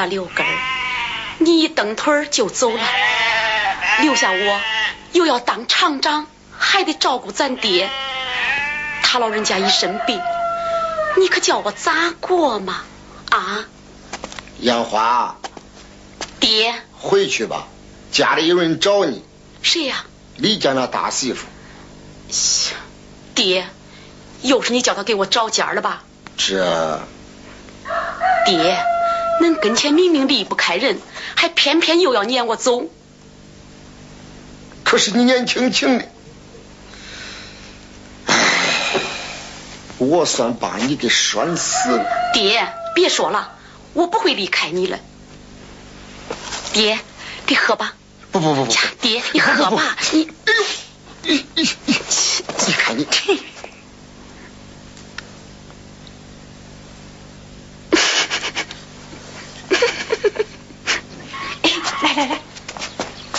儿啊，六根儿，你一蹬腿儿就走了，留下我又要当厂长，还得照顾咱爹，他老人家一身病，你可叫我咋过嘛？啊，杨花，爹，回去吧，家里有人找你。谁呀？李家那大媳妇。爹，又是你叫他给我找家了吧？这。爹，恁跟前明明离不开人，还偏偏又要撵我走。可是你年轻轻的，我算把你给拴死了。爹，别说了，我不会离开你了。爹，你喝吧。不不不不，爹，你喝吧，你。你你你，你看你。来来来，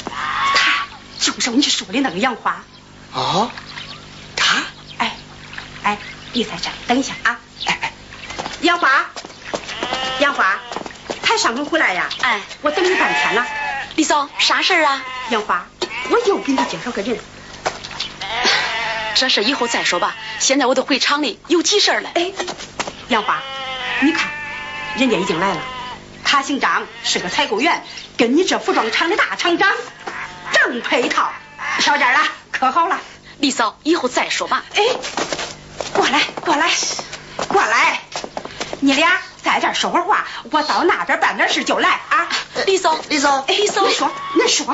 他就是你说的那个杨花。哦，他？哎哎，你在这等一下啊！哎哎，杨花，杨花，才上工回来呀？哎，我等你半天了。李嫂，啥事啊？杨花，我又给你介绍个人。这事以后再说吧，现在我都回厂里有急事了。哎，杨花，你看，人家已经来了。他姓张，是个采购员，跟你这服装厂的大厂长正配套。条件了，可好了。李嫂，以后再说吧。哎，过来，过来，过来，你俩在这说会儿话，我到那边办点事就来啊。李嫂，李嫂，李嫂，你说，你说。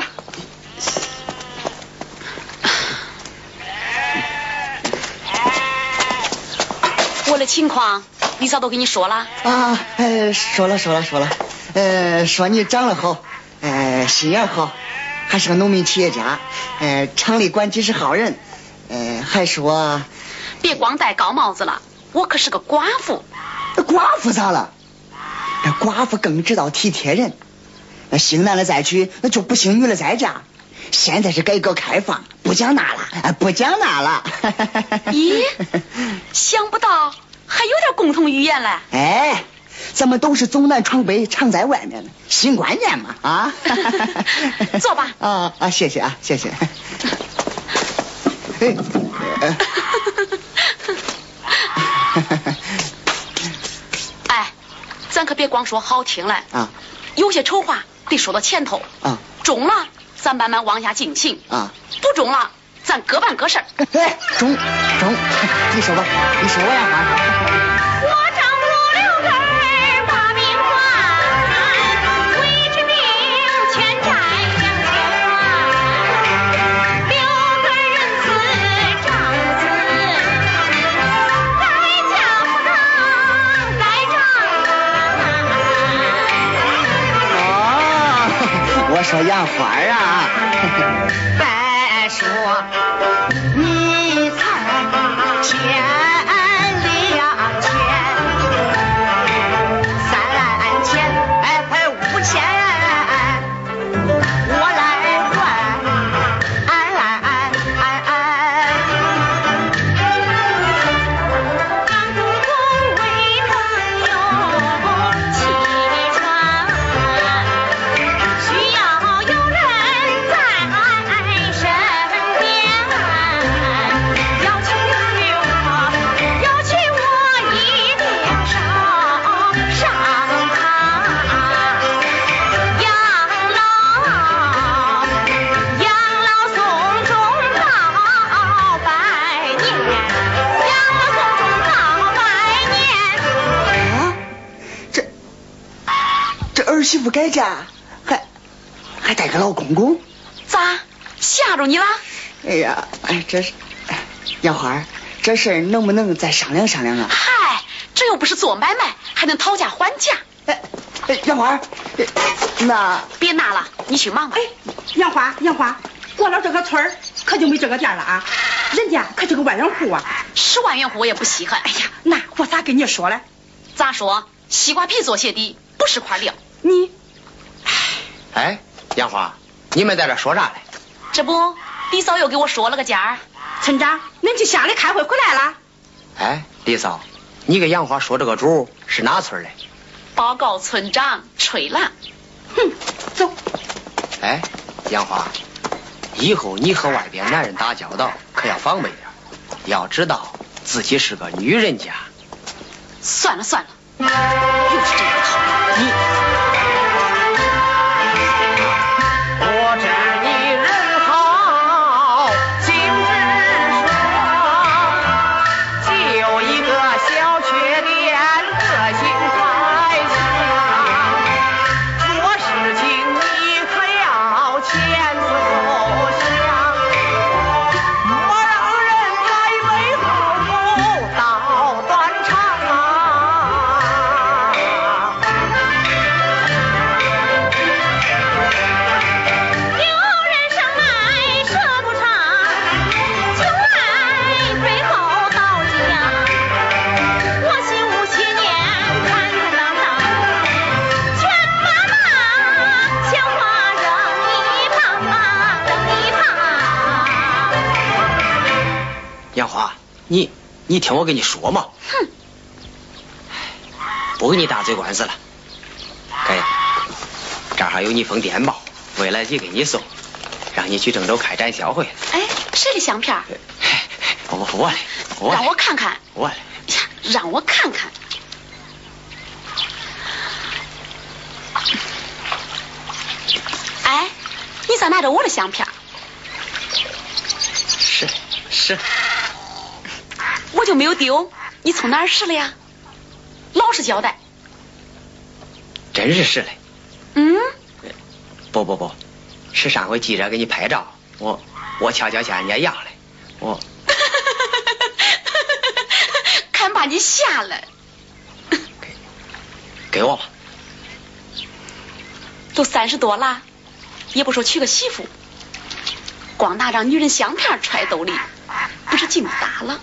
我的情况，李嫂都跟你说了。啊，哎，说了说了说了。呃，说你长得好，呃，心眼好，还是个农民企业家，呃，厂里管几十号人，呃，还说，别光戴高帽子了，我可是个寡妇。寡妇咋了？那寡妇更知道体贴人。那兴男的再娶，那就不兴女的再嫁。现在是改革开放，不讲那了，不讲那了。咦，想不到还有点共同语言嘞。哎。咱们都是走南闯北，常在外面呢，新观念嘛啊！坐吧。啊啊，谢谢啊，谢谢。哎，咱可别光说好听嘞啊！有些丑话得说到前头啊，中了咱慢慢往下进行啊，不中了咱各办各事。哎，中中，你说吧，你说我呀哈。我说杨花啊，白说你才千。媳妇改嫁，还还带个老公公，咋吓着你了？哎呀，哎，这是杨花，这事儿能不能再商量商量啊？嗨，这又不是做买卖，还能讨价还价。哎，杨花，那别拿了，你去忙吧。哎，杨花，杨花，过了这个村儿可就没这个店了啊！人家可是个万元户啊，十万元户我也不稀罕。哎呀，那我咋跟你说嘞？咋说？西瓜皮做鞋底，不是块料。你，哎，杨花，你们在这说啥嘞？这不，李嫂又给我说了个价。村长，恁去乡里开会回来了？哎，李嫂，你给杨花说这个主是哪村的？报告村长吹了。哼，走。哎，杨花，以后你和外边男人打交道可要防备点，要知道自己是个女人家。算了算了，又是这一套。你你你听我跟你说嘛。哼，不跟你打嘴官司了。给，这儿还有你封电报，未来局给你送，让你去郑州开展销会。哎，谁的相片儿？我我的，我让我看看。我的。呀，让我看看。哎，你咋拿着我的相片？是是，我就没有丢，你从哪儿拾的呀？老实交代。真是拾的。嗯，不不不，是上回记者给你拍照，我我悄悄向人家要的，我 看把你吓了。给我吧。都三十多了，也不说娶个媳妇，光拿张女人相片揣兜里，不是劲大了。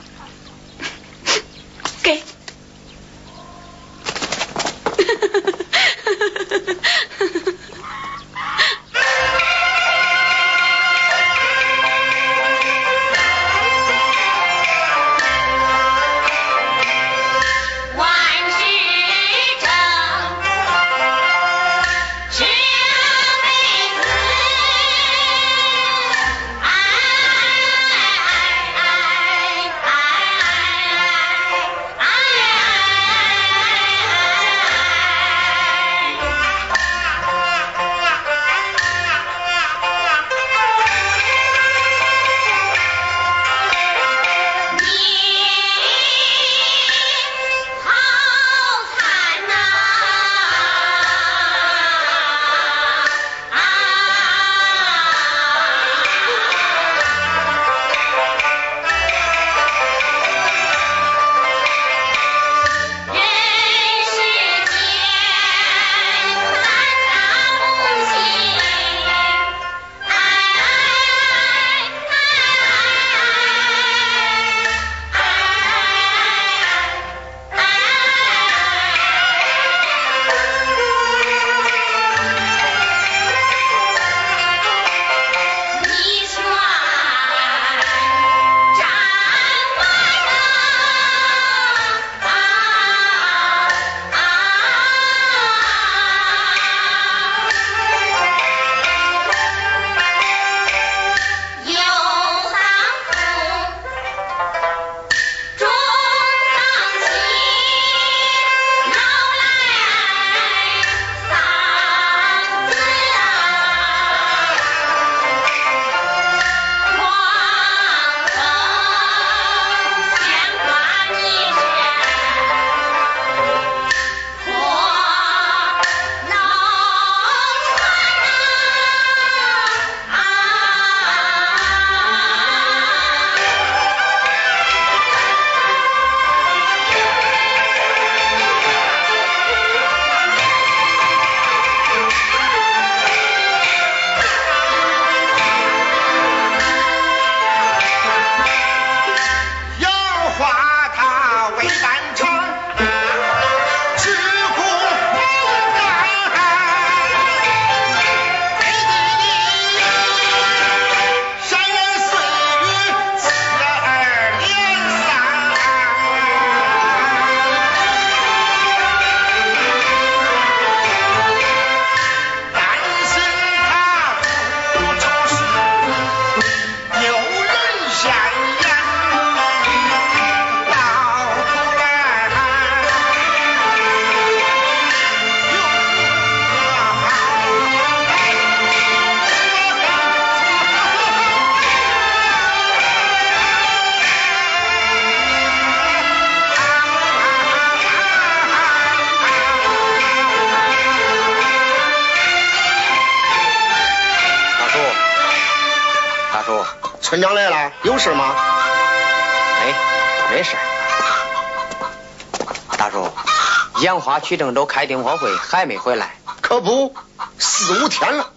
杨花去郑州开订货会还没回来，可不，四五天了，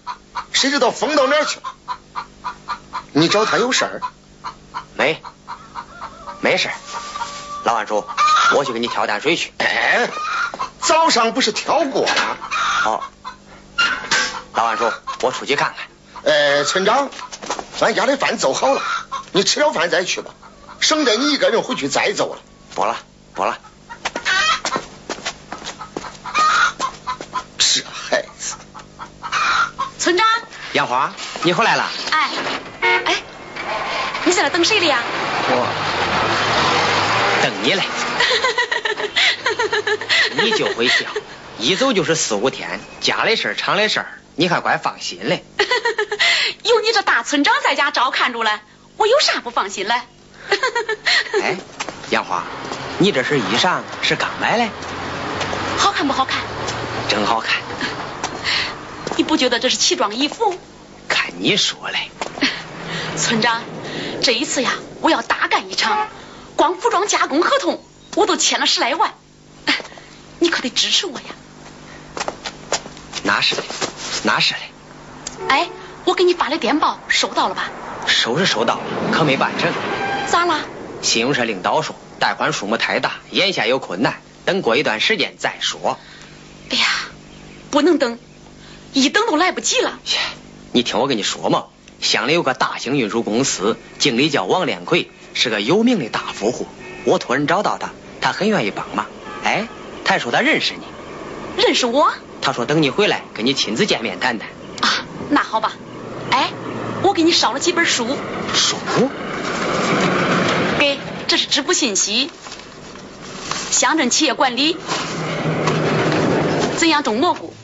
谁知道疯到哪儿去了？你找他有事儿？没，没事儿。老万叔，我去给你挑担水去。哎，早上不是挑过了？好，老万叔，我出去看看。呃，村长，俺家的饭做好了，你吃了饭再去吧，省得你一个人回去再走了。不了，不了。这孩子，村长，杨花，你回来了？哎，哎，你在那等谁的呀？我等你嘞。你就会笑，一走就是四五天，家里事儿、厂里事儿，你还怪放心嘞。有你这大村长在家照看着嘞，我有啥不放心嘞？哎，杨花，你这身衣裳是刚买嘞？好看不好看？真好看，你不觉得这是奇装异服？看你说嘞。村长，这一次呀，我要大干一场，光服装加工合同我都签了十来万，你可得支持我呀。那是嘞，那是嘞。哎，我给你发的电报收到了吧？收是收到了，可没办成。咋了？信用社领导说贷款数目太大，眼下有困难，等过一段时间再说。哎呀，不能等，一等都来不及了。切，你听我跟你说嘛，乡里有个大型运输公司，经理叫王连奎，是个有名的大富户。我托人找到他，他很愿意帮忙。哎，他还说他认识你，认识我？他说等你回来跟你亲自见面谈谈。啊，那好吧。哎，我给你捎了几本书。书？给，这是支部信息，乡镇企业管理，怎样种蘑菇，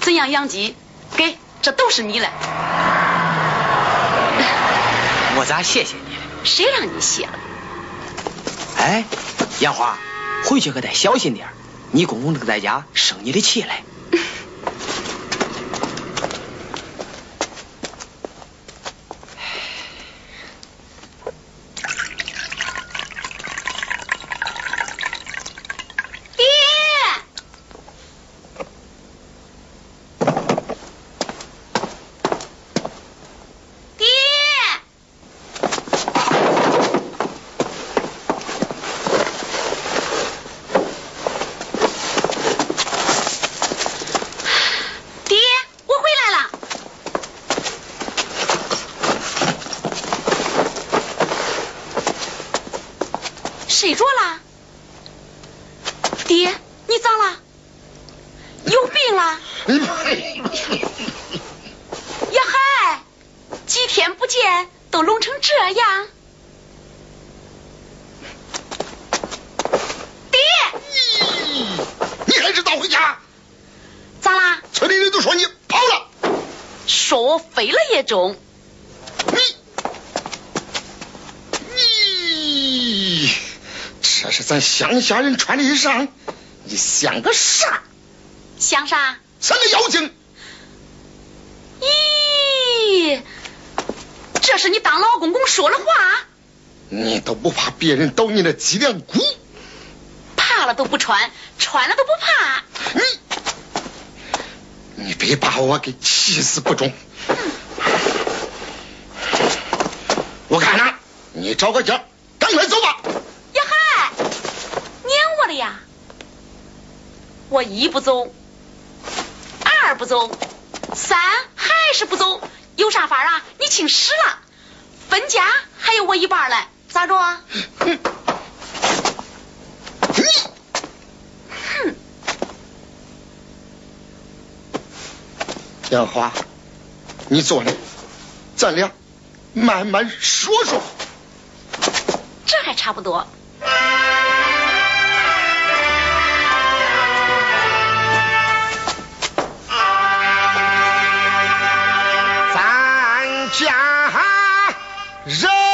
怎样养鸡，给，这都是你的。我咋谢谢你了？谁让你谢了？哎，杨花，回去可得小心点儿你公公正在家生你的气嘞。爹，爹，爹，我回来了。睡着了？爹，你咋了？有病了？呀嗨，几天不见都聋成这样。爹，你还是早回家。咋啦？村里人都说你跑了。说我飞了也中。你，你，这是咱乡下人穿的衣裳，你像个啥？像啥？像个妖精。咦，这是你当老公公说的话？你都不怕别人抖你的脊梁骨？怕了都不穿，穿了都不怕。你，你别把我给气死不中。我看呐，你找个家，赶快走吧。呀嗨，撵我了呀！我一不走，二不走，三还是不走，有啥法啊？你请十了，分家还有我一半嘞，咋着啊？嗯，哼，杨华，你坐那，咱俩慢慢说说。这还差不多。咱家人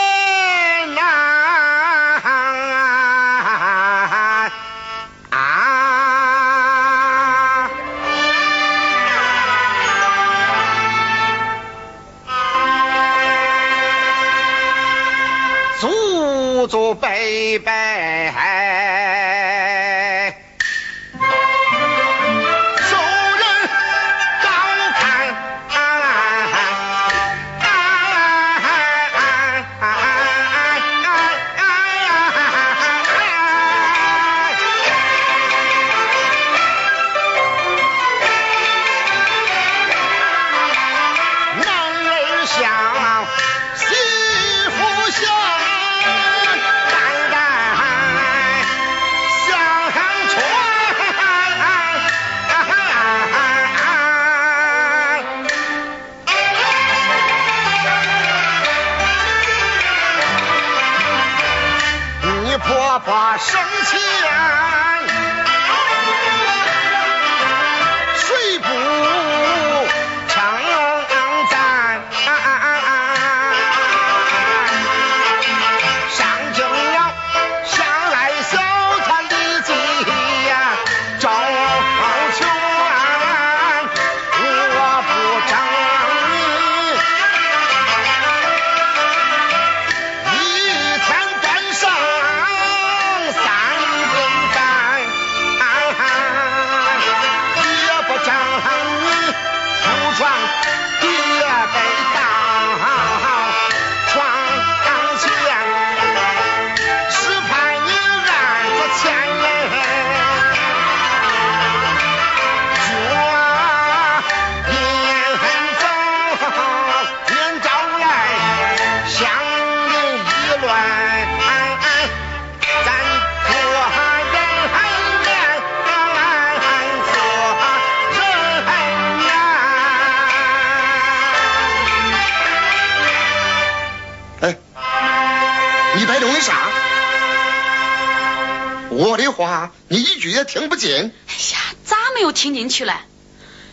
你一句也听不进。哎呀，咋没有听进去嘞？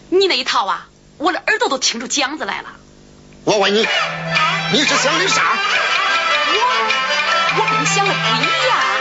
你那一套啊，我的耳朵都听出茧子来了。我问你，你是想的啥？我我跟你想的不一样。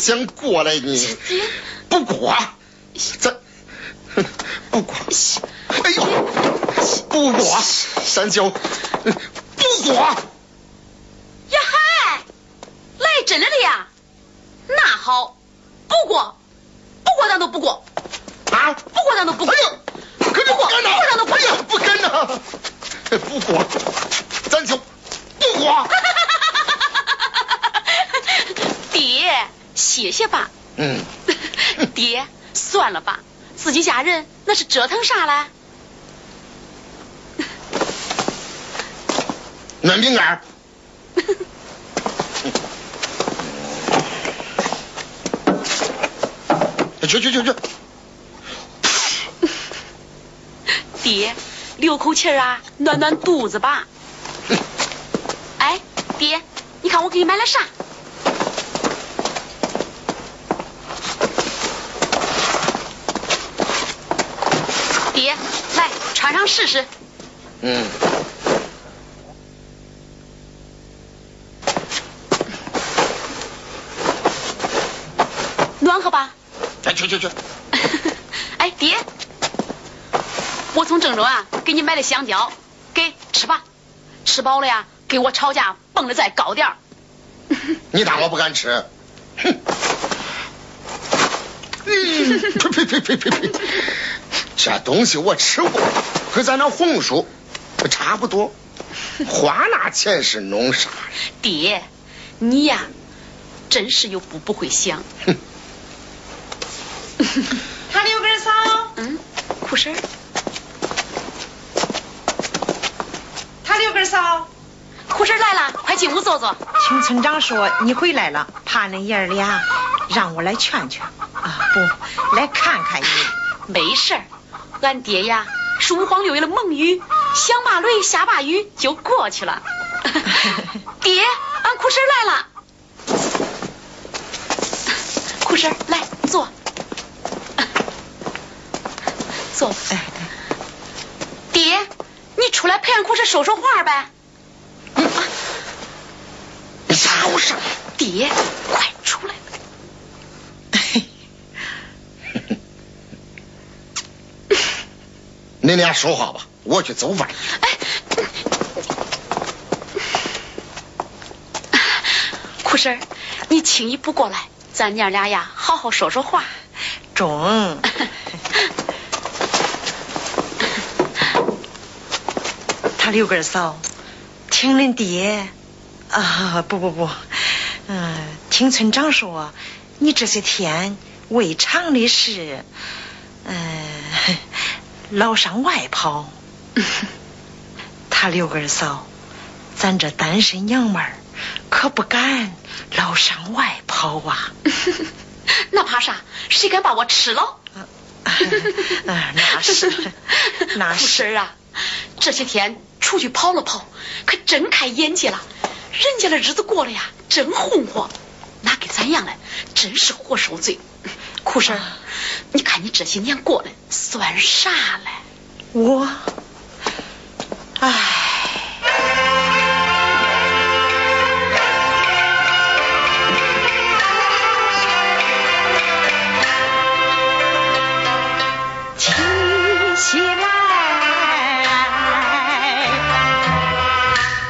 想过来，你。不过，咱不过，哎呦，不过，三舅，不过，呀嗨，来真的了呀？那好，不过，不过咱都不过，啊，不过咱都不过哎。呦，可是不敢呐，不然都不哎呀，不敢呐，不过，咱就不过，爹，谢谢吧。嗯，爹，算了吧，自己家人那是折腾啥嘞？暖饼干，去去去去，爹，留口气啊，暖暖肚子吧。哎，爹，你你看我给你买了啥？爹，来穿上试试。嗯，暖和吧？哎，去去去，哎，爹，我从郑州啊给你买的香蕉，给吃吧，吃饱了呀，给我吵架蹦的再高点儿。你当我不敢吃？哼！嗯，呸呸呸呸呸呸！这东西我吃过，和咱那红薯差不多，花那钱是弄啥？爹，你呀，真是又不不会想。哼！他六根嫂，嗯，哭声，他六根嫂，哭声来了，快进屋坐坐。听村长说你回来了，怕恁爷儿俩，让我来劝劝啊，不来看看你。没事儿，俺爹呀是五黄六月的蒙语，想把雷下把雨就过去了。爹，俺哭婶来了。哭婶来坐，坐。哎，爹，你出来陪俺哭婶说说话呗。你吵啥？爹，快出来！你俩说话吧，我去做饭。哎，苦婶儿，你轻易不过来，咱娘俩呀，好好说说话。中。他六根嫂，听恁爹啊，不不不，嗯，听村长说，你这些天胃肠的事，嗯，老上外跑。他刘根嫂，咱这单身娘们儿可不敢老上外跑啊。那怕啥？谁敢把我吃了？啊，那是，那苦是。婶儿啊，这些天出去跑了跑，可真开眼界了。人家的日子过得呀，真红火，那跟咱样嘞，真是活受罪。苦婶儿，你看你这些年过的算啥嘞？我，唉，提起来，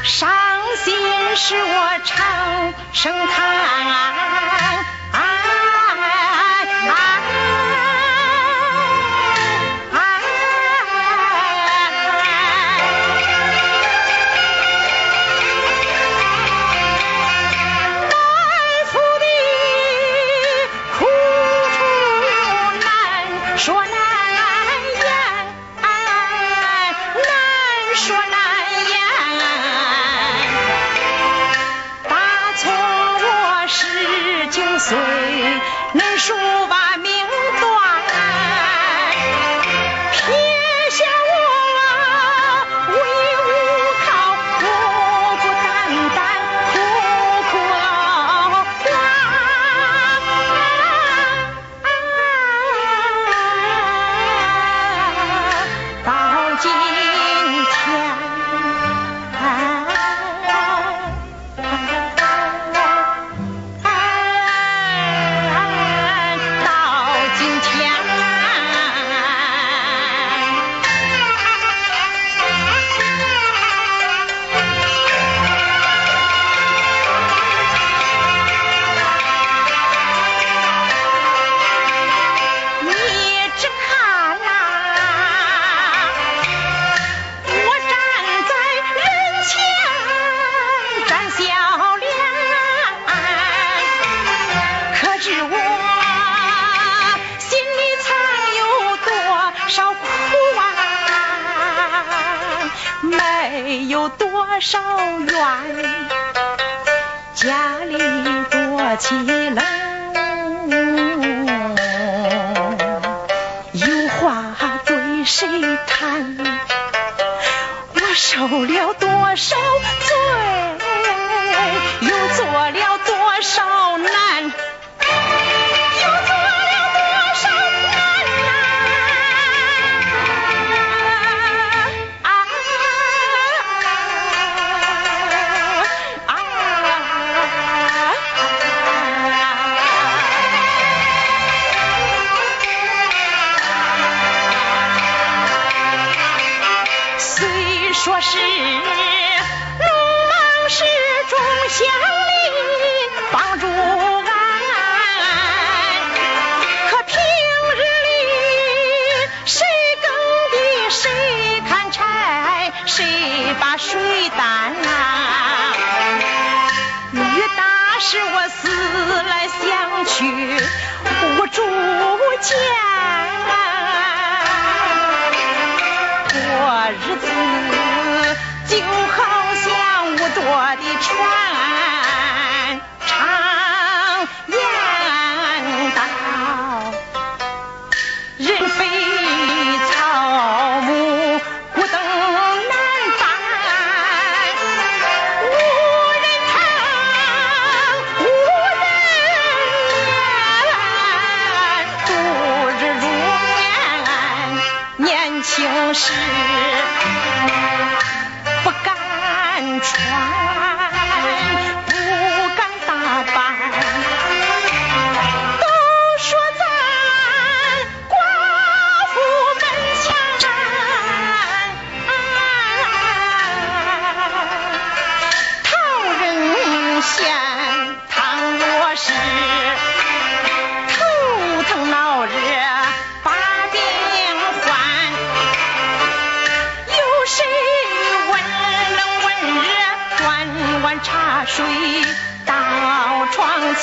伤心事我长生叹。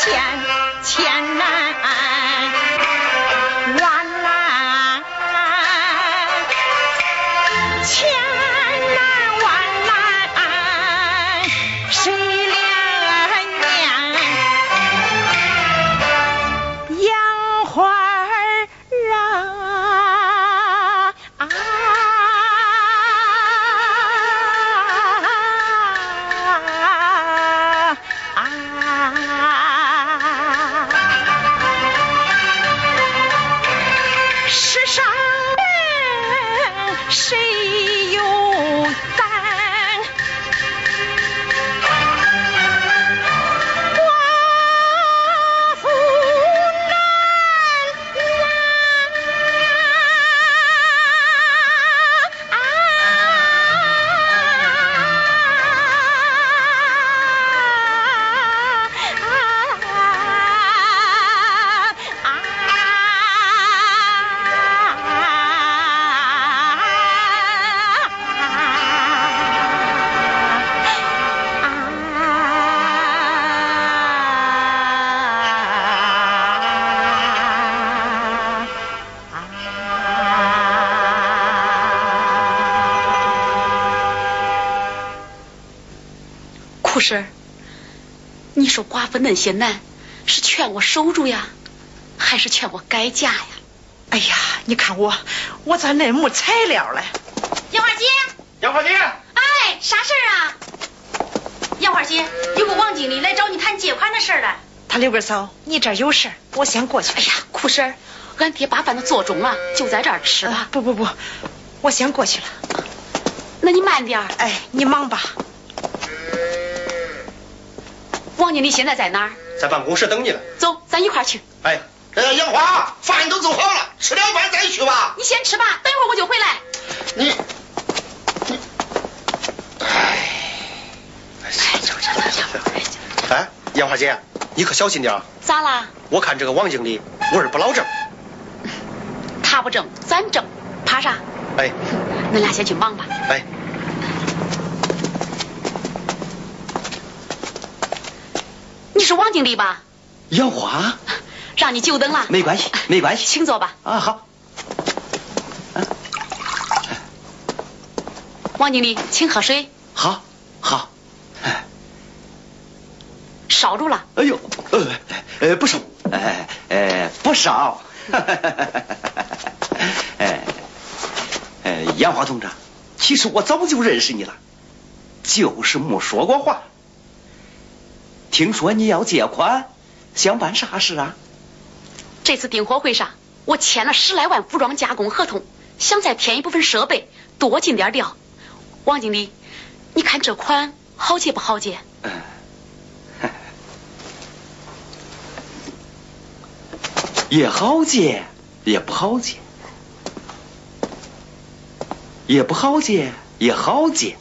床前，千难苦婶，你说寡妇恁些难，是劝我守住呀，还是劝我改嫁呀？哎呀，你看我，我咋恁没材料了？杨花姐，杨花姐，哎，啥事儿啊？杨花姐，有个王经理来找你谈借款的事儿了。他刘根嫂，你这儿有事儿我先过去。哎呀，苦婶儿，俺爹把饭都做中了，就在这儿吃吧啊。不不不，我先过去了。那你慢点儿。哎，你忙吧。王经理现在在哪儿？在办公室等你呢。走，咱一块儿去。哎，哎，杨花，饭都做好了，吃了饭再去吧。你先吃吧，等一会儿我就回来。你，你，哎，哎，杨花姐，你可小心点啊！咋啦？我看这个王经理味儿不老正。他不正，咱正，怕啥？哎 恁俩先去忙吧。哎，是王经理吧？杨华，让你久等了。没关系，没关系。请坐吧。啊，好。王经理，请喝水。好，好。哎烧住了。哎呦，呃，呃，不少，哎，呃，不少。哎，哎，杨华同志，其实我早就认识你了，就是没说过话。听说你要借款，想办啥事啊？这次订货会上，我签了十来万服装加工合同，想再添一部分设备，多进点料。王经理，你看这款好借不好借？嗯，也好借，也不好借，也不好借，也好借，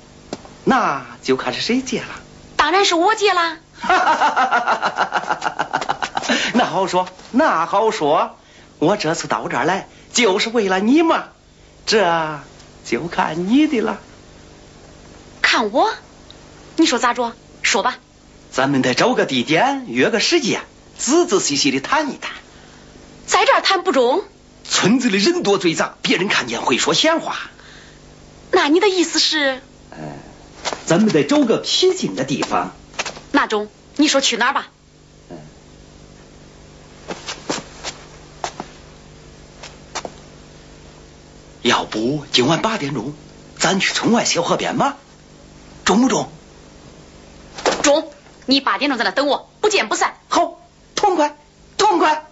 那就看是谁借了。当然是我借啦。那好说，那好说，我这次到这儿来就是为了你嘛，这就看你的了。看我？你说咋着？说吧。咱们得找个地点，约个时间，仔仔细细的谈一谈。在这儿谈不中。村子里人多嘴杂，别人看见会说闲话。那你的意思是？呃，咱们得找个僻静的地方。那中，你说去哪儿吧？要不今晚八点钟，咱去村外小河边吧？中不中？中！你八点钟在那等我，不见不散。好，痛快，痛快！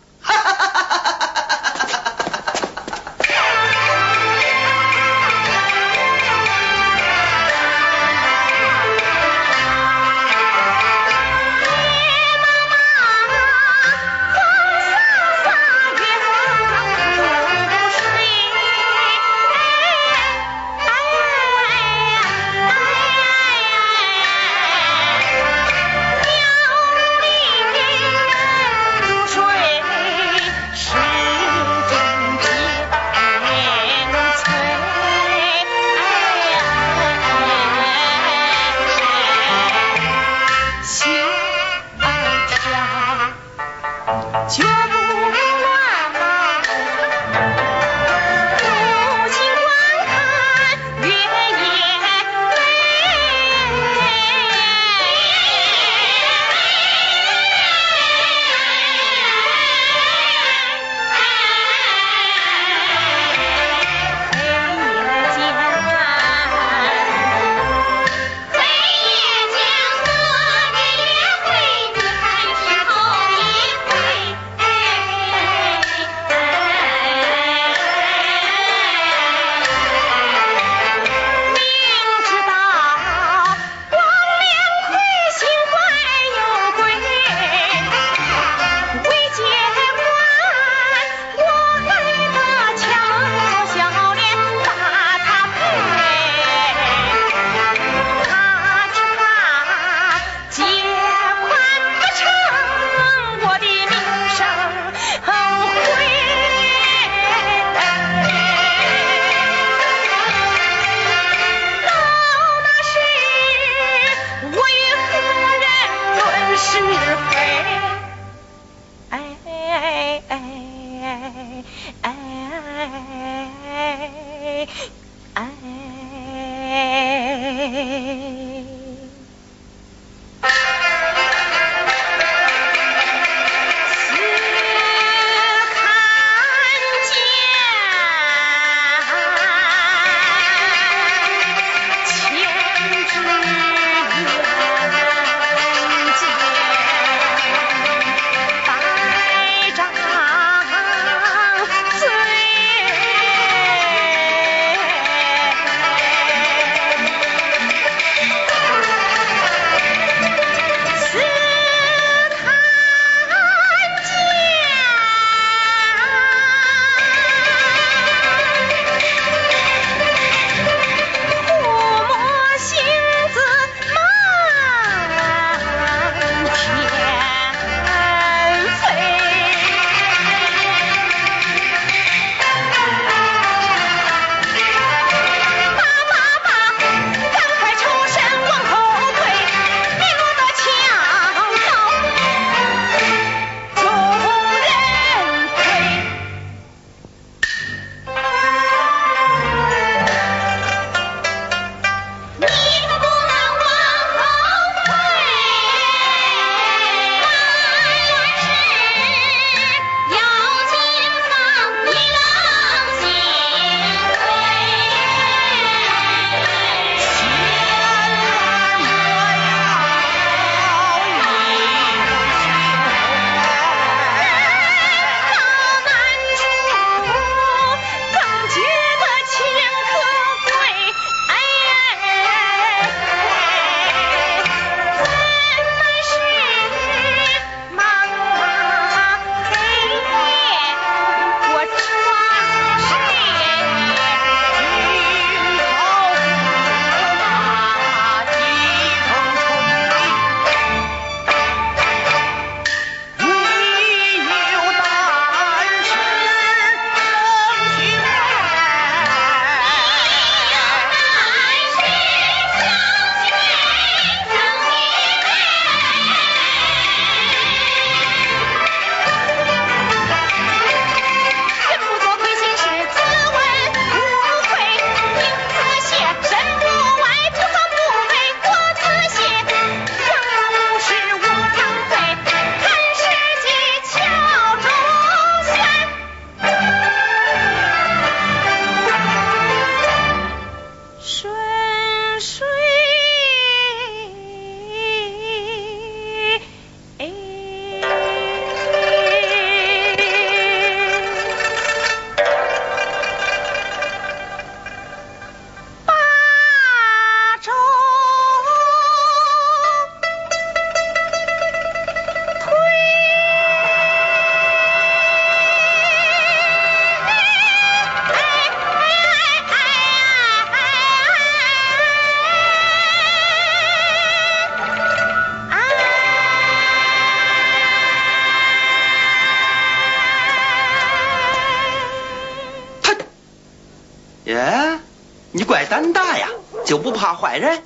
坏人？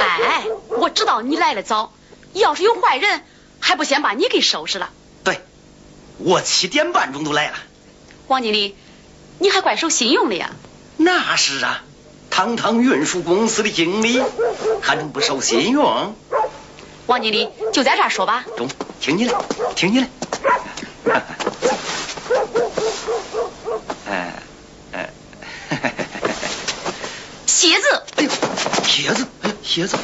哎，我知道你来的早，要是有坏人，还不先把你给收拾了。对，我七点半钟都来了。王经理，你还怪守信用的呀？那是啊，堂堂运输公司的经理，还能不守信用？王经理，就在这儿说吧。中，听你的，听你的。哎哎，蝎子，哎呦，蝎子，哎，蝎子。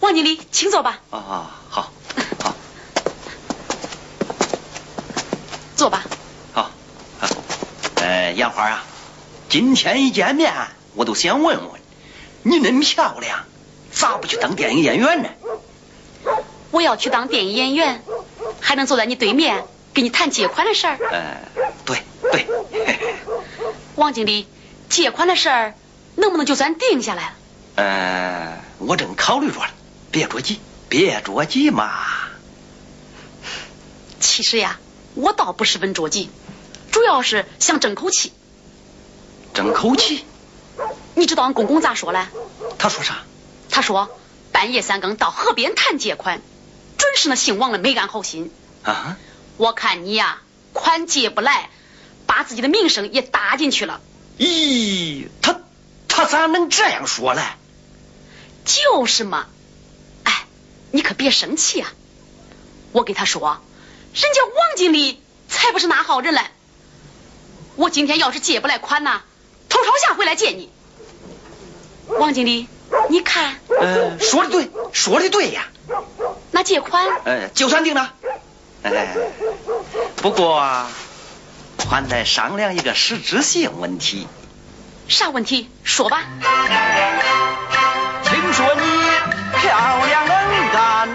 王经理，请坐吧。啊，好，好，坐吧。好，好。呃，杨花啊，今天一见面，我都想问问，你那么漂亮，咋不去当电影演员呢？我要去当电影演员，还能坐在你对面跟你谈借款的事儿。呃，对对。王经理，借款的事儿能不能就算定下来了？呃，我正考虑着了，别着急，别着急嘛。其实呀，我倒不十分着急，主要是想争口气。争口气？你知道俺公公咋说嘞？他说啥？他说半夜三更到河边谈借款，准是那姓王的没安好心。啊？我看你呀，款借不来，把自己的名声也搭进去了。咦，他他咋能这样说嘞？就是嘛，哎，你可别生气啊！我给他说，人家王经理才不是那好人嘞。我今天要是借不来款呐，头朝下回来见你。王经理，你看，呃，说的对，说的对呀。那借款，呃，就算定了。哎，不过还得商量一个实质性问题。啥问题？说吧。听说你漂亮能干，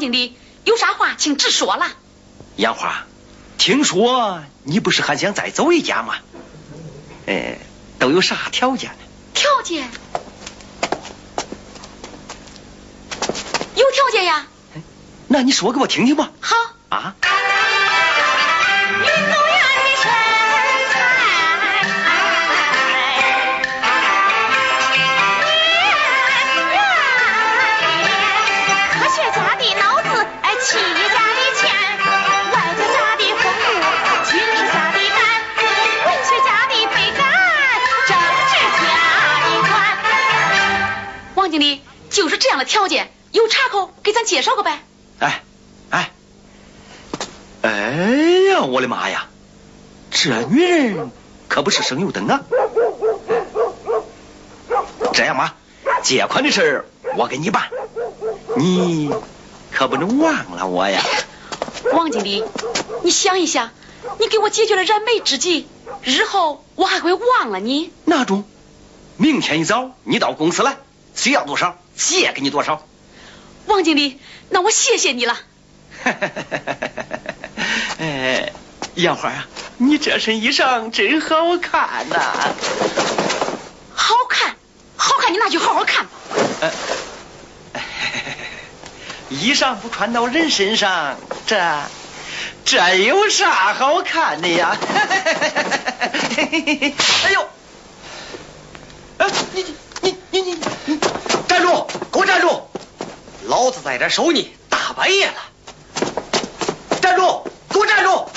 经理，有啥话请直说了。杨花，听说你不是还想再走一家吗？呃，都有啥条件呢？条件？有条件呀。那你说给我听听吧。好。啊？的条件，有岔口给咱介绍个呗。哎，哎，哎呀，我的妈呀！这女人可不是省油灯啊！这样吧，借款的事儿我给你办，你可不能忘了我呀！王经理，你想一想，你给我解决了燃眉之急，日后我还会忘了你？那中，明天一早你到公司来，需要多少借给你多少。王经理，那我谢谢你了。哎，杨花啊，你这身衣裳真好看呐、好看，好看，你那就好好看吧。呃，衣裳不穿到人身上，这这有啥好看的呀？哎呦，哎，你你你你你站住给我站住！老子在这守你大半夜了。站住给我站住！